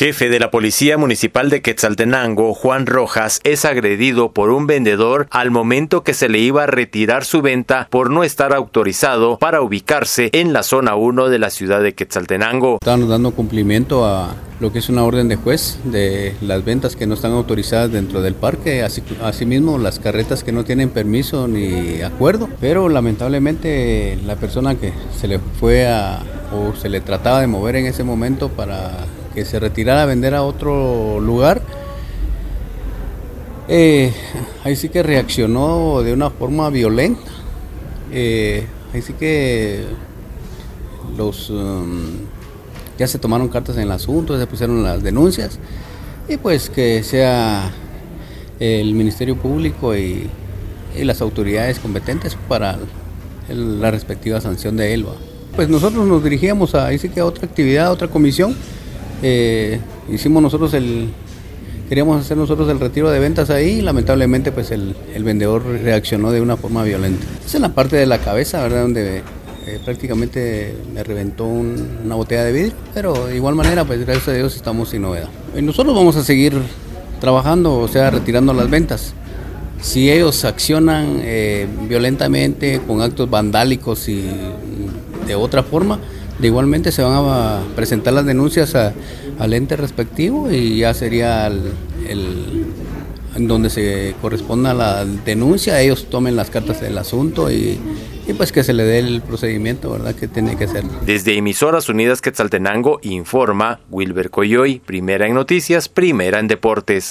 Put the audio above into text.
Jefe de la Policía Municipal de Quetzaltenango, Juan Rojas, es agredido por un vendedor al momento que se le iba a retirar su venta por no estar autorizado para ubicarse en la zona 1 de la ciudad de Quetzaltenango. Estamos dando cumplimiento a lo que es una orden de juez de las ventas que no están autorizadas dentro del parque, así, asimismo las carretas que no tienen permiso ni acuerdo, pero lamentablemente la persona que se le fue a o se le trataba de mover en ese momento para que se retirara a vender a otro lugar, eh, ahí sí que reaccionó de una forma violenta. Eh, ahí sí que los um, ya se tomaron cartas en el asunto, se pusieron las denuncias y pues que sea el Ministerio Público y, las autoridades competentes para la respectiva sanción de Elba. Pues nosotros nos dirigíamos a, ahí sí que a otra actividad, a otra comisión eh, hicimos nosotros el, queríamos hacer nosotros el retiro de ventas ahí y lamentablemente pues el, vendedor reaccionó de una forma violenta. Es en la parte de la cabeza, ¿verdad? Donde eh, prácticamente me reventó una botella de vidrio, pero de igual manera pues gracias a Dios estamos sin novedad. Y nosotros vamos a seguir trabajando, o sea, retirando las ventas. Si ellos accionan eh, violentamente con actos vandálicos y de otra forma, de igualmente se van a presentar las denuncias al ente respectivo y ya sería el, donde se corresponda la denuncia, ellos tomen las cartas del asunto y, y, pues que se le dé el procedimiento, ¿verdad? Que tiene que ser. Desde Emisoras Unidas Quetzaltenango informa Wilber Coyoy, primera en noticias, primera en deportes.